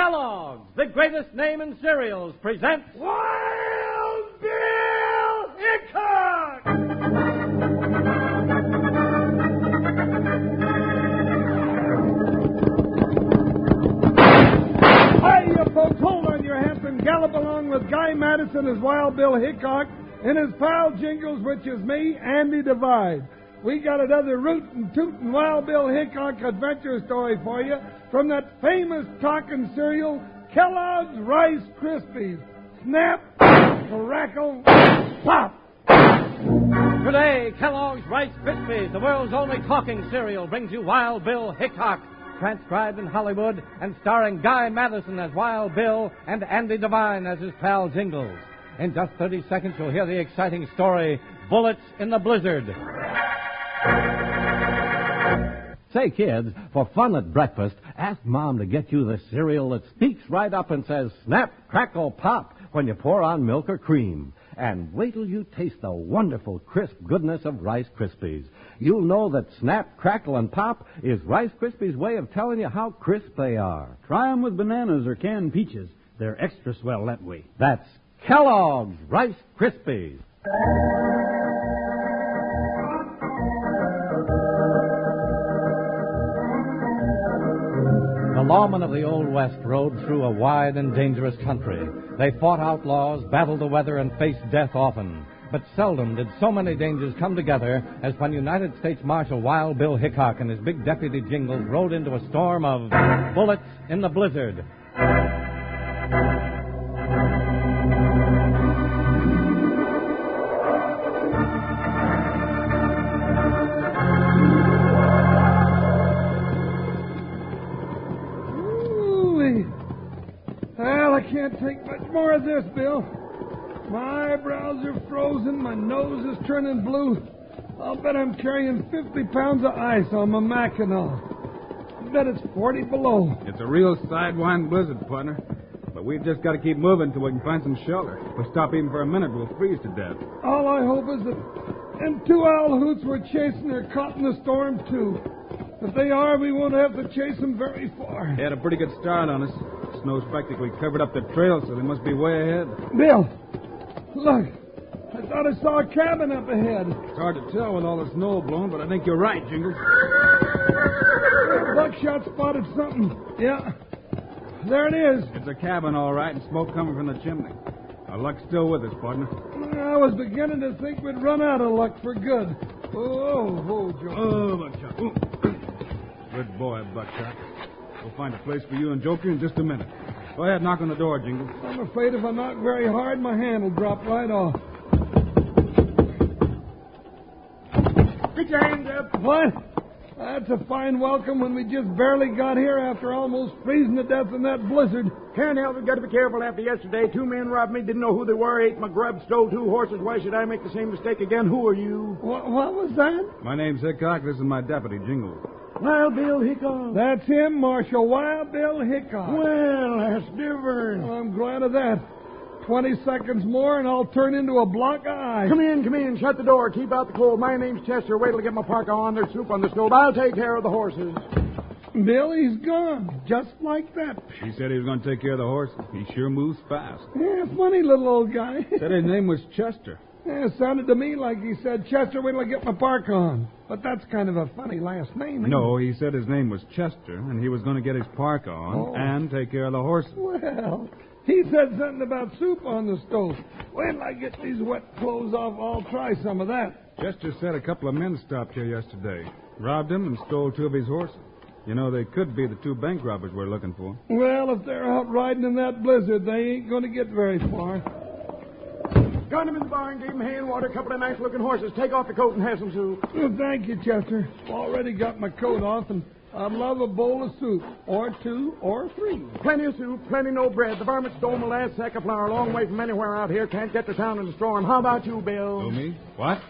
Kellogg's, the greatest name in cereals, presents Wild Bill Hickok! Hi, you folks, hold on your hats and gallop along with Guy Madison as Wild Bill Hickok and his pal Jingles, which is me, Andy Devine. We got another rootin' tootin' Wild Bill Hickok adventure story for you from that famous talking cereal, Kellogg's Rice Krispies. Snap, crackle, pop. Today, Kellogg's Rice Krispies, the world's only talking cereal, brings you Wild Bill Hickok, transcribed in Hollywood and starring Guy Madison as Wild Bill and Andy Devine as his pal Jingles. In just 30 seconds, you'll hear the exciting story Bullets in the Blizzard. Say, kids, for fun at breakfast, ask Mom to get you the cereal that speaks right up and says, snap, crackle, pop, when you pour on milk or cream. And wait till you taste the wonderful crisp goodness of Rice Krispies. You'll know that Snap, Crackle, and Pop is Rice Krispies' way of telling you how crisp they are. Try 'em with bananas or canned peaches. They're extra swell that way. That's Kellogg's Rice Krispies. Lawmen of the Old West rode through a wide and dangerous country. They fought outlaws, battled the weather, and faced death often. But seldom did so many dangers come together as when United States Marshal Wild Bill Hickok and his big deputy Jingles rode into a storm of bullets in the blizzard. This, Bill. My eyebrows are frozen, my nose is turning blue. I'll bet I'm carrying 50 pounds of ice on my Mackinaw. I bet it's 40 below. It's a real sidewind blizzard, partner. But we've just got to keep moving till we can find some shelter. If we stop even for a minute, we'll freeze to death. All I hope is that them two owl hoots we're chasing are caught in the storm, too. If they are, we won't have to chase them very far. They had a pretty good start on us. Snow's practically covered up the trail, so they must be way ahead. Bill, look. I thought I saw a cabin up ahead. It's hard to tell with all the snow blowing, but I think you're right, Jingles. Buckshot spotted something. Yeah. There it is. It's a cabin, all right, and smoke coming from the chimney. Our luck's still with us, partner. I was beginning to think we'd run out of luck for good. Oh, oh, Joe. Oh, Buckshot. Ooh. Good boy, Buckshot. We'll find a place for you and Joker in just a minute. Go ahead, knock on the door, Jingles. I'm afraid if I knock very hard, my hand will drop right off. Get your hands up. What? That's a fine welcome when we just barely got here after almost freezing to death in that blizzard. Can't help it. Got to be careful after yesterday. Two men robbed me, didn't know who they were, ate my grub, stole two horses. Why should I make the same mistake again? Who are you? What, what was that? My name's Hickok. This is my deputy, Jingles. Wild Bill Hickok. That's him, Marshal Wild Bill Hickok. Well, that's different. I'm glad of that. Twenty seconds more and I'll turn into a block of ice. Come in, come in. Shut the door. Keep out the cold. My name's Chester. Wait till I get my parka on. There's soup on the stove. I'll take care of the horses. Bill, he's gone. Just like that. He said he was going to take care of the horse. He sure moves fast. Yeah, funny little old guy. Said his name was Chester. yeah, it sounded to me like he said, Chester, wait till I get my park on. But that's kind of a funny last name. No, he said his name was Chester, and he was going to get his park on Oh. and take care of the horses. Well, he said something about soup on the stove. Wait till I get these wet clothes off, I'll try some of that. Chester said a couple of men stopped here yesterday, robbed him, and stole two of his horses. You know, they could be the two bank robbers we're looking for. Well, if they're out riding in that blizzard, they ain't going to get very far. Got him in the barn. Gave him hay and water. A couple of nice looking horses. Take off the coat and have some soup. Well, thank you, Chester. Already got my coat off, and I'd love a bowl of soup, or two, or three. Plenty of soup, plenty no bread. The varmint stole my last sack of flour a long way from anywhere out here. Can't get to town in the storm. How about you, Bill? Who, me? What?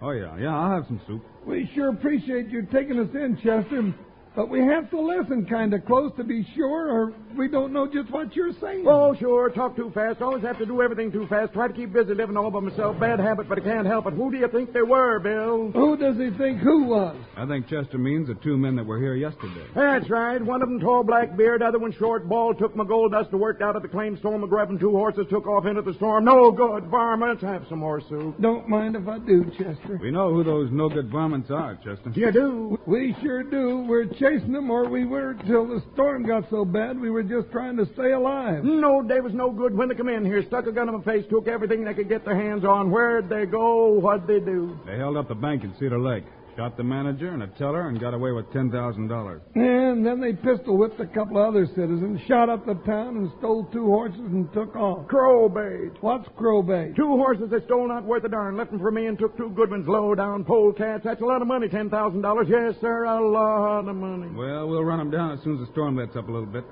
Oh, yeah, yeah, I'll have some soup. We sure appreciate you taking us in, Chester. But we have to listen kind of close to be sure, or we don't know just what you're saying. Oh, sure. Talk too fast. Always have to do everything too fast. Try to keep busy living all by myself. Bad habit, but I can't help it. Who do you think they were, Bill? Who does he think who was? I think Chester means the two men that were here yesterday. That's right. One of them tall black beard, other one short bald. Took my gold dust to work out of the claim storm. McGrubb and two horses took off into the storm. No good. Varmints, have some more soup. Don't mind if I do, Chester. We know who those no good varmints are, Chester. You do? We sure do. We're chasing them, or we were till the storm got so bad we were just trying to stay alive. No, they was no good when they come in here. Stuck a gun in my face, took everything they could get their hands on. Where'd they go? What'd they do? They held up the bank in Cedar Lake, shot the manager and a teller, and got away with ten thousand dollars. And then they pistol whipped a couple of other citizens, shot up the town, and stole two horses and took off. Crowbait. What's crowbait? Two horses they stole not worth a darn. Left them for me and took two good ones low down polecats. That's a lot of money, ten thousand dollars. Yes, sir, a lot of money. Well, we'll run them down as soon as the storm lets up a little bit.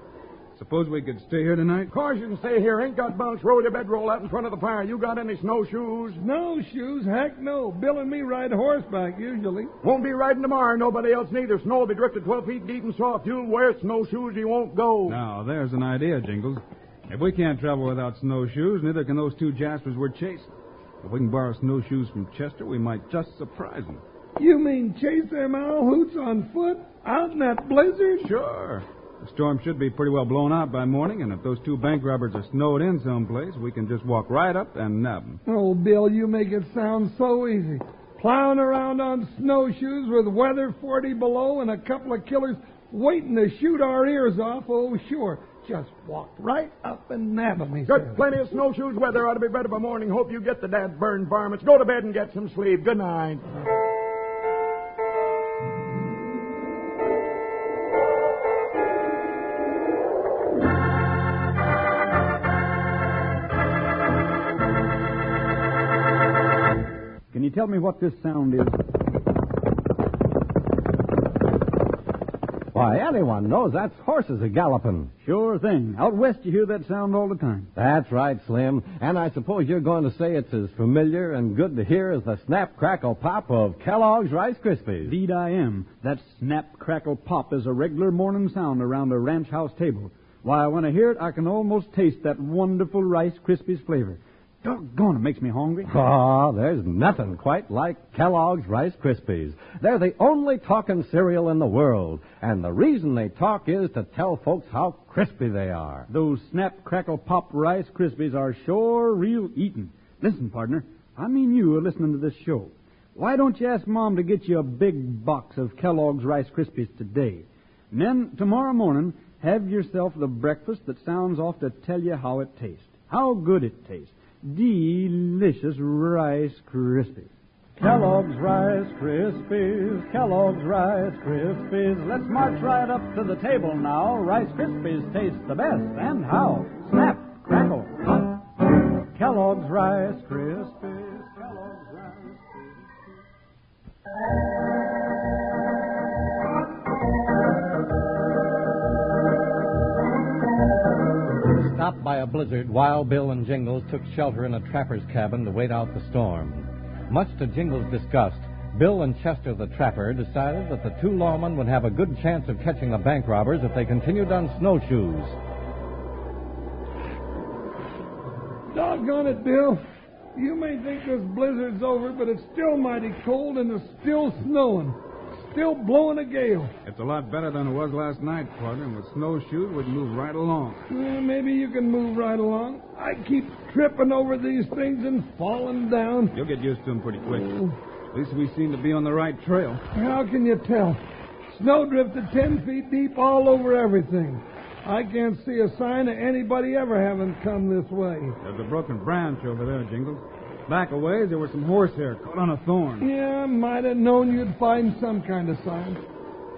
Suppose we could stay here tonight? Of course you can stay here. Ain't got bunks. Roll your bedroll out in front of the fire. You got any snowshoes? No shoes? Heck no. Bill and me ride horseback usually. Won't be riding tomorrow. Nobody else neither. Snow will be drifted 12 feet deep and soft. You'll wear snowshoes. You won't go. Now, there's an idea, Jingles. If we can't travel without snowshoes, neither can those two Jaspers we're chasing. If we can borrow snowshoes from Chester, we might just surprise them. You mean chase them owl hoots on foot out in that blizzard? Sure. The storm should be pretty well blown out by morning, and if those two bank robbers are snowed in someplace, we can just walk right up and nab them. Oh, Bill, you make it sound so easy. Plowing around on snowshoes with weather 40 below and a couple of killers waiting to shoot our ears off. Oh, sure. Just walk right up and nab 'em, he Got says. plenty of snowshoes. Weather ought to be better by morning. Hope you get the dad burned varmints. Go to bed and get some sleep. Good night. Tell me what this sound is? Why, anyone knows that's horses a galloping. Sure thing. Out west, you hear that sound all the time. That's right, Slim. And I suppose you're going to say it's as familiar and good to hear as the snap, crackle, pop of Kellogg's Rice Krispies. Indeed, I am. That snap, crackle, pop is a regular morning sound around a ranch house table. Why, when I hear it, I can almost taste that wonderful Rice Krispies flavor. Doggone, it makes me hungry. Ah, there's nothing quite like Kellogg's Rice Krispies. They're the only talking cereal in the world, and the reason they talk is to tell folks how crispy they are. Those snap, crackle, pop Rice Krispies are sure real eatin'. Listen, partner, I mean you are listening to this show. Why don't you ask Mom to get you a big box of Kellogg's Rice Krispies today? And then tomorrow morning, have yourself the breakfast that sounds off to tell you how it tastes. How good it tastes. Delicious Rice Krispies. Kellogg's Rice Krispies, Kellogg's Rice Krispies. Let's march right up to the table now. Rice Krispies taste the best. And how? Snap, crackle, pop. Kellogg's Rice Krispies, Kellogg's Rice By a blizzard, Wild Bill and Jingles took shelter in a trapper's cabin to wait out the storm. Much to Jingles' disgust, Bill and Chester the trapper decided that the two lawmen would have a good chance of catching the bank robbers if they continued on snowshoes. Doggone it, Bill. You may think this blizzard's over, but it's still mighty cold and it's still snowing. Still blowing a gale. It's a lot better than it was last night, partner, and with snowshoes, we can move right along. Well, maybe you can move right along. I keep tripping over these things and falling down. You'll get used to them pretty quick. At least we seem to be on the right trail. How can you tell? Snow drifted ten feet deep all over everything. I can't see a sign of anybody ever having come this way. There's a broken branch over there, Jingles. Back a ways, there was some horsehair caught on a thorn. Yeah, I might have known you'd find some kind of sign.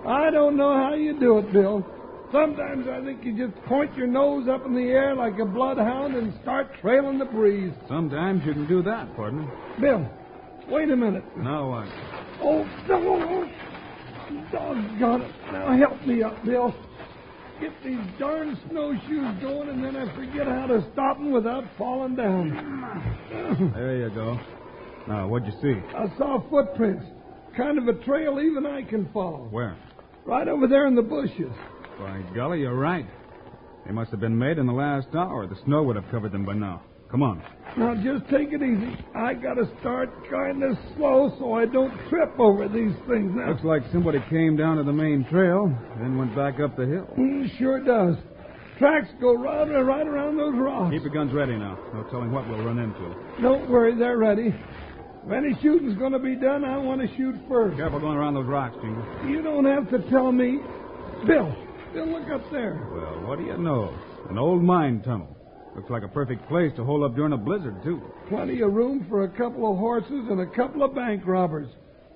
I don't know how you do it, Bill. Sometimes I think you just point your nose up in the air like a bloodhound and start trailing the breeze. Sometimes you can do that, partner. Bill, wait a minute. Now what? Oh, no. Doggone it. Now help me up, Bill. Get these darn snowshoes going, and then I forget how to stop them without falling down. There you go. Now, what'd you see? I saw footprints. Kind of a trail even I can follow. Where? Right over there in the bushes. By golly, you're right. They must have been made in the last hour. The snow would have covered them by now. Come on. Now just take it easy. I gotta start kind of slow so I don't trip over these things now. Looks like somebody came down to the main trail, then went back up the hill. Mm, sure does. Tracks go right, right around those rocks. Keep your guns ready now. No telling what we'll run into. Don't worry, they're ready. If any shooting's going to be done, I want to shoot first. Careful going around those rocks, Jingle. You don't have to tell me. Bill, Bill, look up there. Well, what do you know? An old mine tunnel. Looks like a perfect place to hold up during a blizzard, too. Plenty of room for a couple of horses and a couple of bank robbers.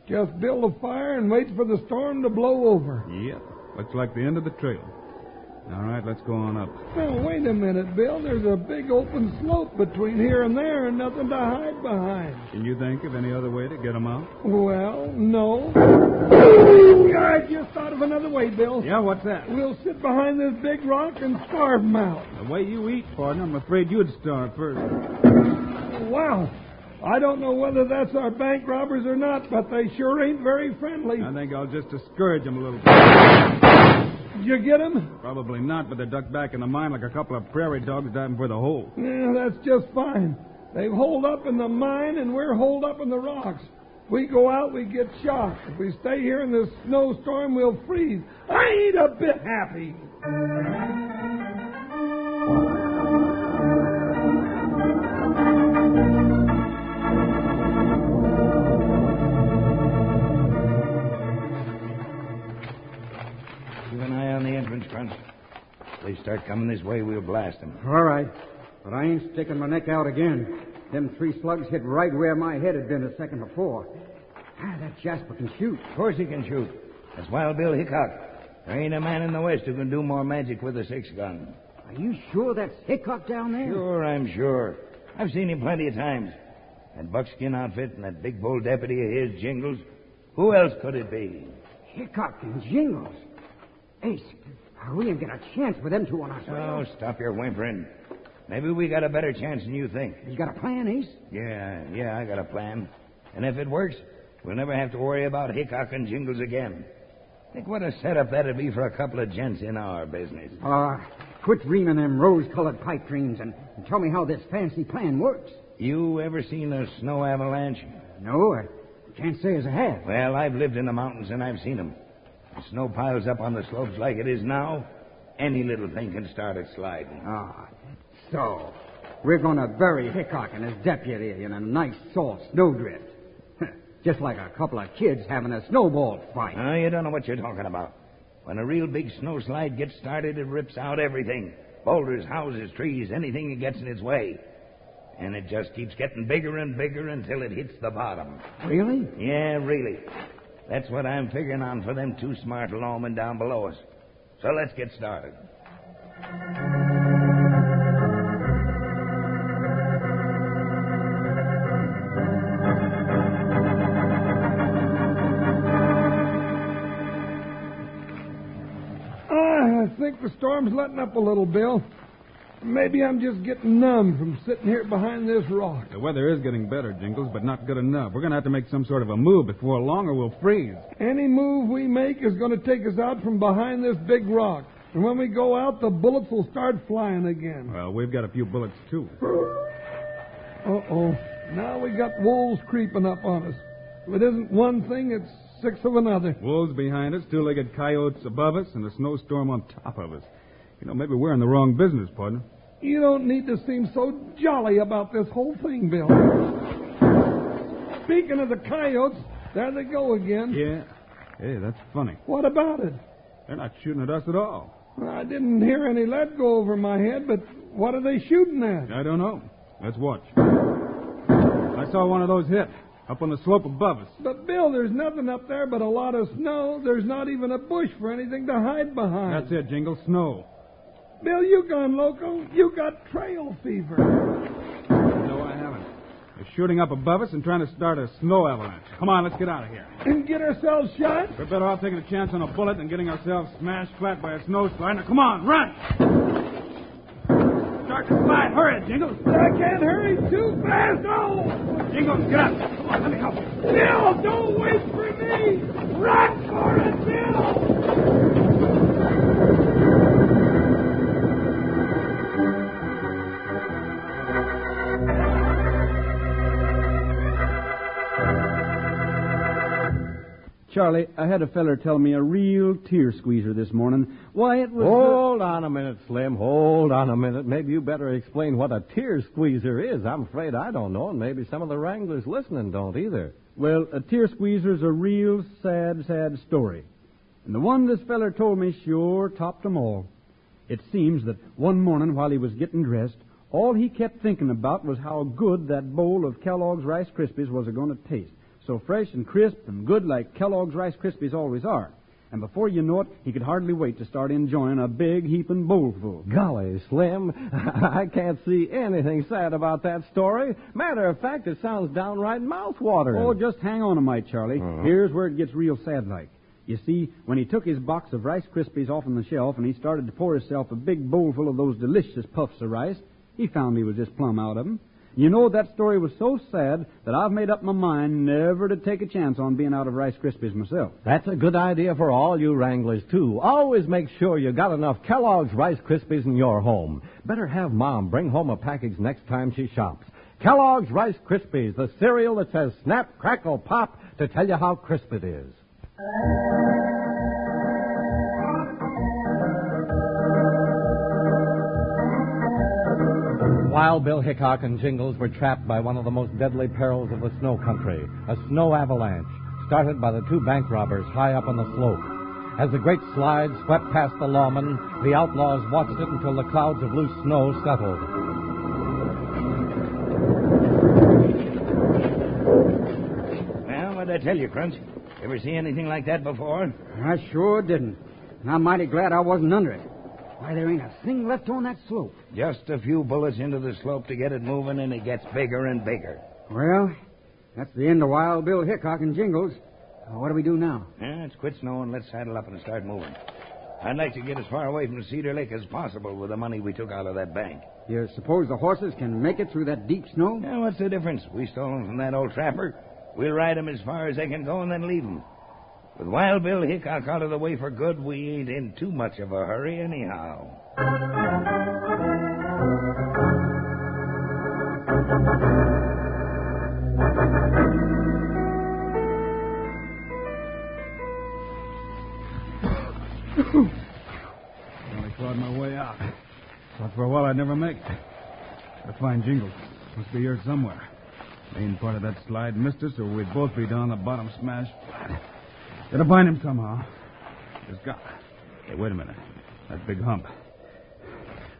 Just build a fire and wait for the storm to blow over. Yep. Looks like the end of the trail. All right, let's go on up. Now, wait a minute, Bill. There's a big open slope between here and there and nothing to hide behind. Can you think of any other way to get 'em out? Well, no. I just thought of another way, Bill. Yeah, what's that? We'll sit behind this big rock and starve 'em out. The way you eat, partner, I'm afraid you'd starve first. Wow. I don't know whether that's our bank robbers or not, but they sure ain't very friendly. I think I'll just discourage 'em a little bit. Did you get 'em? Probably not, but they're ducked back in the mine like a couple of prairie dogs diving for the hole. Yeah, that's just fine. They've holed up in the mine and we're holed up in the rocks. If We go out, we get shot. If we stay here in this snowstorm, we'll freeze. I ain't a bit happy. Start coming this way, we'll blast them. All right. But I ain't sticking my neck out again. Them three slugs hit right where my head had been a second before. Ah, that Jasper can shoot. Of course he can shoot. That's Wild Bill Hickok. There ain't a man in the West who can do more magic with a six gun. Are you sure that's Hickok down there? Sure, I'm sure. I've seen him plenty of times. That buckskin outfit and that big bull deputy of his, Jingles. Who else could it be? Hickok and Jingles. Ace, we ain't got a chance with them two on our side. Oh, stop your whimpering. Maybe we got a better chance than you think. You got a plan, Ace? Yeah, yeah, I got a plan. And if it works, we'll never have to worry about Hickok and Jingles again. Think what a setup that'd be for a couple of gents in our business. Uh, quit dreaming them rose-colored pipe dreams and, and tell me how this fancy plan works. You ever seen a snow avalanche? No, I can't say as I have. Well, I've lived in the mountains and I've seen 'em. The snow piles up on the slopes like it is now. Any little thing can start it sliding. Ah, so we're going to bury Hickok and his deputy in a nice soft snowdrift. Just like a couple of kids having a snowball fight. Oh, you don't know what you're talking about. When a real big snowslide gets started, it rips out everything boulders, houses, trees, anything that gets in its way. And it just keeps getting bigger and bigger until it hits the bottom. Really? Yeah, really. That's what I'm figuring on for them two smart lawmen down below us. So let's get started. Ah, I think the storm's letting up a little, Bill. Maybe I'm just getting numb from sitting here behind this rock. The weather is getting better, Jingles, but not good enough. We're going to have to make some sort of a move before long or we'll freeze. Any move we make is going to take us out from behind this big rock. And when we go out, the bullets will start flying again. Well, we've got a few bullets, too. Uh-oh. Now we got wolves creeping up on us. If it isn't one thing, it's six of another. Wolves behind us, two-legged coyotes above us, and a snowstorm on top of us. You know, maybe we're in the wrong business, partner. You don't need to seem so jolly about this whole thing, Bill. Speaking of the coyotes, there they go again. Yeah. Hey, that's funny. What about it? They're not shooting at us at all. I didn't hear any lead go over my head, but what are they shooting at? I don't know. Let's watch. I saw one of those hit up on the slope above us. But, Bill, there's nothing up there but a lot of snow. There's not even a bush for anything to hide behind. That's it, Jingle. Snow. Bill, you gone loco. You got trail fever. No, I haven't. They're shooting up above us and trying to start a snow avalanche. Come on, let's get out of here. And get ourselves shot? We're better off taking a chance on a bullet than getting ourselves smashed flat by a snowslide. Now, come on, run! Start to slide. Hurry, Jingles. I can't hurry too fast. Oh! Jingles, get up. Come on, let me help you. Bill, don't wait for me. Run for it, Bill. Charlie, I had a feller tell me a real tear squeezer this morning. Why, it was. the- Hold on a minute, Slim. Hold on a minute. Maybe you better explain what a tear squeezer is. I'm afraid I don't know, and maybe some of the wranglers listening don't either. Well, a tear squeezer's a real sad, sad story. And the one this feller told me sure topped 'em all. It seems that one morning while he was getting dressed, all he kept thinking about was how good that bowl of Kellogg's Rice Krispies was a going to taste. So fresh and crisp and good like Kellogg's Rice Krispies always are. And before you know it, he could hardly wait to start enjoying a big heaping bowlful. Golly, Slim, I can't see anything sad about that story. Matter of fact, it sounds downright mouth-watering. Oh, just hang on a mite, Charlie. Uh-huh. Here's where it gets real sad like. You see, when he took his box of Rice Krispies off on the shelf and he started to pour himself a big bowlful of those delicious puffs of rice, he found he was just plumb out of 'em. You know, that story was so sad that I've made up my mind never to take a chance on being out of Rice Krispies myself. That's a good idea for all you wranglers, too. Always make sure you got enough Kellogg's Rice Krispies in your home. Better have Mom bring home a package next time she shops. Kellogg's Rice Krispies, the cereal that says snap, crackle, pop to tell you how crisp it is. Wild Bill Hickok and Jingles were trapped by one of the most deadly perils of the snow country, a snow avalanche, started by the two bank robbers high up on the slope. As the great slide swept past the lawman, the outlaws watched it until the clouds of loose snow settled. Well, what'd I tell you, Crunch? Ever see anything like that before? I sure didn't. And I'm mighty glad I wasn't under it. Why, there ain't a thing left on that slope. Just a few bullets into the slope to get it moving, and it gets bigger and bigger. Well, that's the end of Wild Bill Hickok and Jingles. What do we do now? Yeah, it's quit snowing. Let's saddle up and start moving. I'd like to get as far away from Cedar Lake as possible with the money we took out of that bank. You suppose the horses can make it through that deep snow? Now, what's the difference? We stole them from that old trapper. We'll ride them as far as they can go and then leave 'em. With Wild Bill Hickok out of the way for good, we ain't in too much of a hurry anyhow. I clawed my way out. Thought for a while I'd never make it. Gotta find Jingles. Must be here somewhere. Main part of that slide missed us, or we'd both be down the bottom smashed flat. Gotta find him somehow. Just got. Hey, wait a minute. That big hump.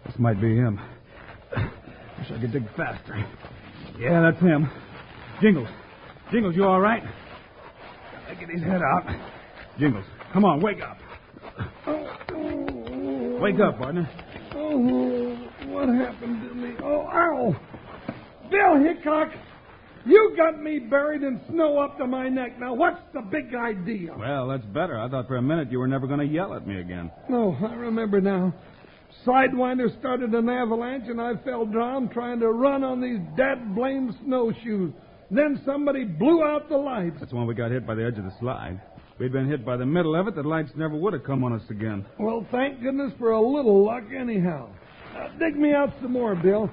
This might be him. Wish I could dig faster. Yeah, that's him. Jingles. Jingles, you all right? Gotta get his head out. Jingles, come on, wake up. Wake up, partner. Oh, what happened to me? Oh, ow! Bill Hickok, you got me buried in snow up to my neck. Now, what's the big idea? Well, that's better. I thought for a minute you were never going to yell at me again. No, I remember now. Sidewinder started an avalanche, and I fell down trying to run on these dad blamed snowshoes. Then somebody blew out the lights. That's when we got hit by the edge of the slide. We'd been hit by the middle of it, the lights never would have come on us again. Well, thank goodness for a little luck, anyhow. Uh, dig me out some more, Bill.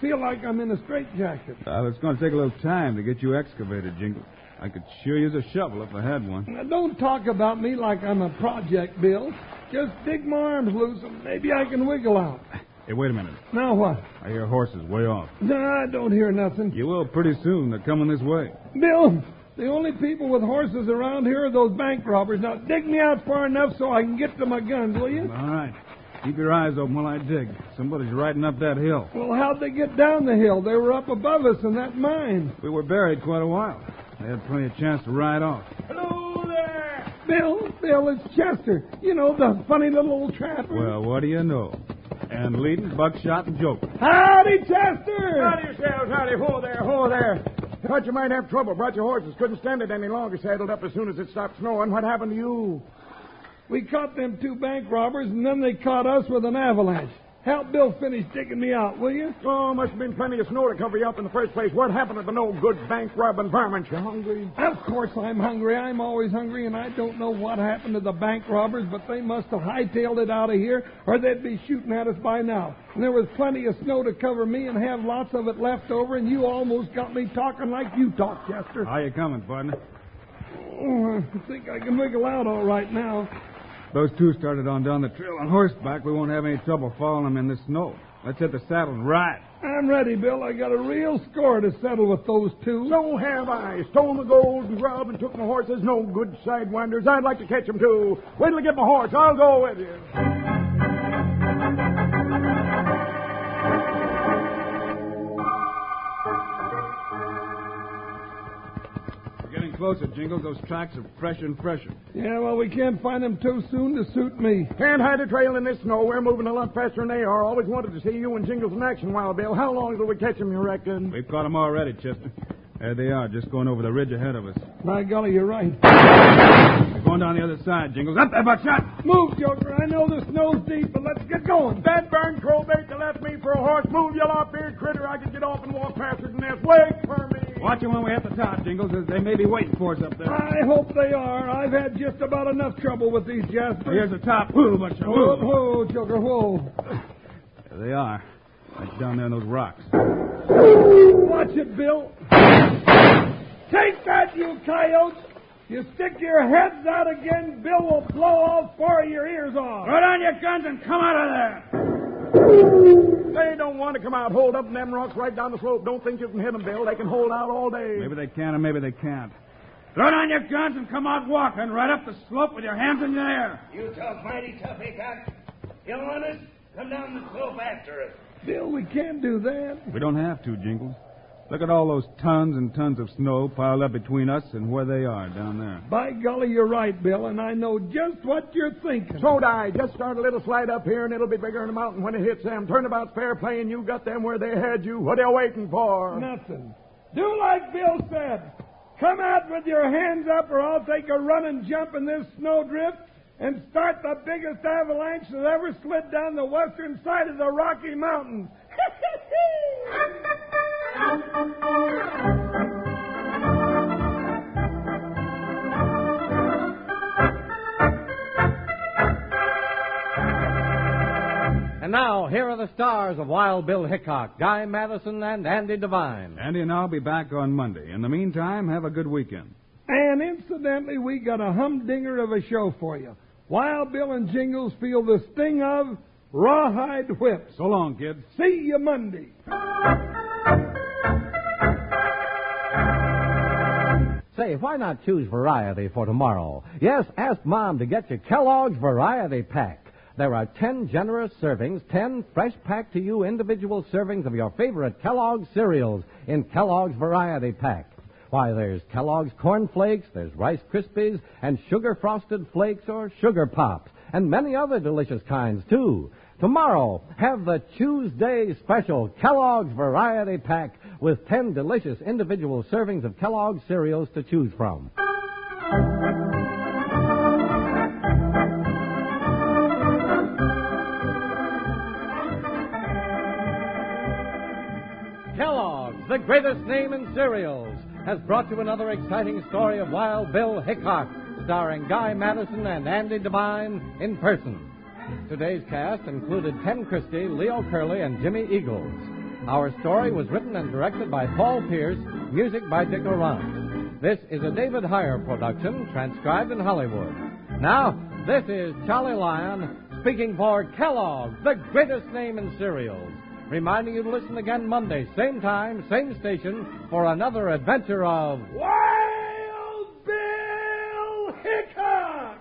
Feel like I'm in a straitjacket. Uh, it's going to take a little time to get you excavated, Jingle. I could sure use a shovel if I had one. Now, don't talk about me like I'm a project, Bill. Just dig my arms loose and maybe I can wiggle out. Hey, wait a minute. Now what? I hear horses way off. Nah, I don't hear nothing. You will pretty soon. They're coming this way. Bill, the only people with horses around here are those bank robbers. Now, dig me out far enough so I can get to my guns, will you? All right. Keep your eyes open while I dig. Somebody's riding up that hill. Well, how'd they get down the hill? They were up above us in that mine. We were buried quite a while. They had plenty of chance to ride off. Hello there! Bill, Bill, it's Chester. You know, the funny little old trapper. Well, what do you know? And leading, buckshot, and joke. Howdy, Chester! Howdy yourselves, howdy. Whoa there, whoa there. Thought you might have trouble. Brought your horses. Couldn't stand it any longer. Saddled up as soon as it stopped snowing. What happened to you? We caught them two bank robbers, and then they caught us with an avalanche. Help Bill finish digging me out, will you? Oh, must have been plenty of snow to cover you up in the first place. What happened to the no good bank robbing varmint? You hungry? Of course I'm hungry. I'm always hungry, and I don't know what happened to the bank robbers, but they must have hightailed it out of here, or they'd be shooting at us by now. And there was plenty of snow to cover me and have lots of it left over, and you almost got me talking like you talk, Chester. How you coming, partner? Oh, I think I can wiggle out all right now. Those two started on down the trail on horseback. We won't have any trouble following them in the snow. Let's hit the saddle and ride. I'm ready, Bill. I got a real score to settle with those two. So have I. Stole the gold and grub and took my horses. No good sidewinders. I'd like to catch 'em too. Wait till I get my horse. I'll go with you. Closer, Jingles. Those tracks are fresher and fresher. Yeah, well, we can't find them too soon to suit me. Can't hide a trail in this snow. We're moving a lot faster than they are. Always wanted to see you and Jingles in action, Wild Bill. How long till we catch 'em, you reckon? We've caught 'em already, Chester. There they are, just going over the ridge ahead of us. By golly, you're right. They're going down the other side, Jingles. Up there, Buckshot! Move, Joker. I know the snow's deep, but let's get going. That burn crow bait that left me for a horse. Move, you lop-eared critter. I can get off and walk faster than this. Wait for me. Watch 'em when we hit the top, Jingles. as They may be waiting for us up there. I hope they are. I've had just about enough trouble with these Jaspers. Here's the top. Whoa, Buckshot. Whoa, Whoa. whoa, Joker, whoa. There they are. Right down there in those rocks. Watch it, Bill. Take that, you coyotes! You stick your heads out again, Bill will blow all four of your ears off. Put on your guns and come out of there! They don't want to come out. Hold up in them rocks right down the slope. Don't think you can hit them, Bill. They can hold out all day. Maybe they can and maybe they can't. Throw down your guns and come out walking right up the slope with your hands in the air. You talk mighty tough, Hickok. You want us? Come down the slope after us. Bill, we can't do that. We don't have to, Jingles. Look at all those tons and tons of snow piled up between us and where they are down there. By golly, you're right, Bill, and I know just what you're thinking. So do I. Just start a little slide up here, and it'll be bigger than a mountain when it hits them. Turnabout's fair play, and you got them where they had you. What are you waiting for? Nothing. Do like Bill said. Come out with your hands up, or I'll take a run and jump in this snowdrift and start the biggest avalanche that ever slid down the western side of the Rocky Mountains. And now, here are the stars of Wild Bill Hickok, Guy Madison, and Andy Devine. Andy and I'll be back on Monday. In the meantime, have a good weekend. And incidentally, we got a humdinger of a show for you. Wild Bill and Jingles feel the sting of rawhide whips. So long, kids. See you Monday. Say, why not choose variety for tomorrow? Yes, ask Mom to get you Kellogg's Variety Pack. There are 10 generous servings, 10 fresh packed to you individual servings of your favorite Kellogg's cereals in Kellogg's Variety Pack. Why, there's Kellogg's Corn Flakes, there's Rice Krispies, and Sugar Frosted Flakes or Sugar Pops, and many other delicious kinds, too. Tomorrow, have the Tuesday special Kellogg's Variety Pack with 10 delicious individual servings of Kellogg's cereals to choose from. Kellogg's, the greatest name in cereals, has brought you another exciting story of Wild Bill Hickok, starring Guy Madison and Andy Devine in person. Today's cast included Ken Christy, Leo Curley, and Jimmy Eagles. Our story was written and directed by Paul Pierce, music by Dick Aurandt. This is a David Heyer production, transcribed in Hollywood. Now, this is Charlie Lyon speaking for Kellogg, the greatest name in cereals. Reminding you to listen again Monday, same time, same station, for another adventure of Wild Bill Hickok!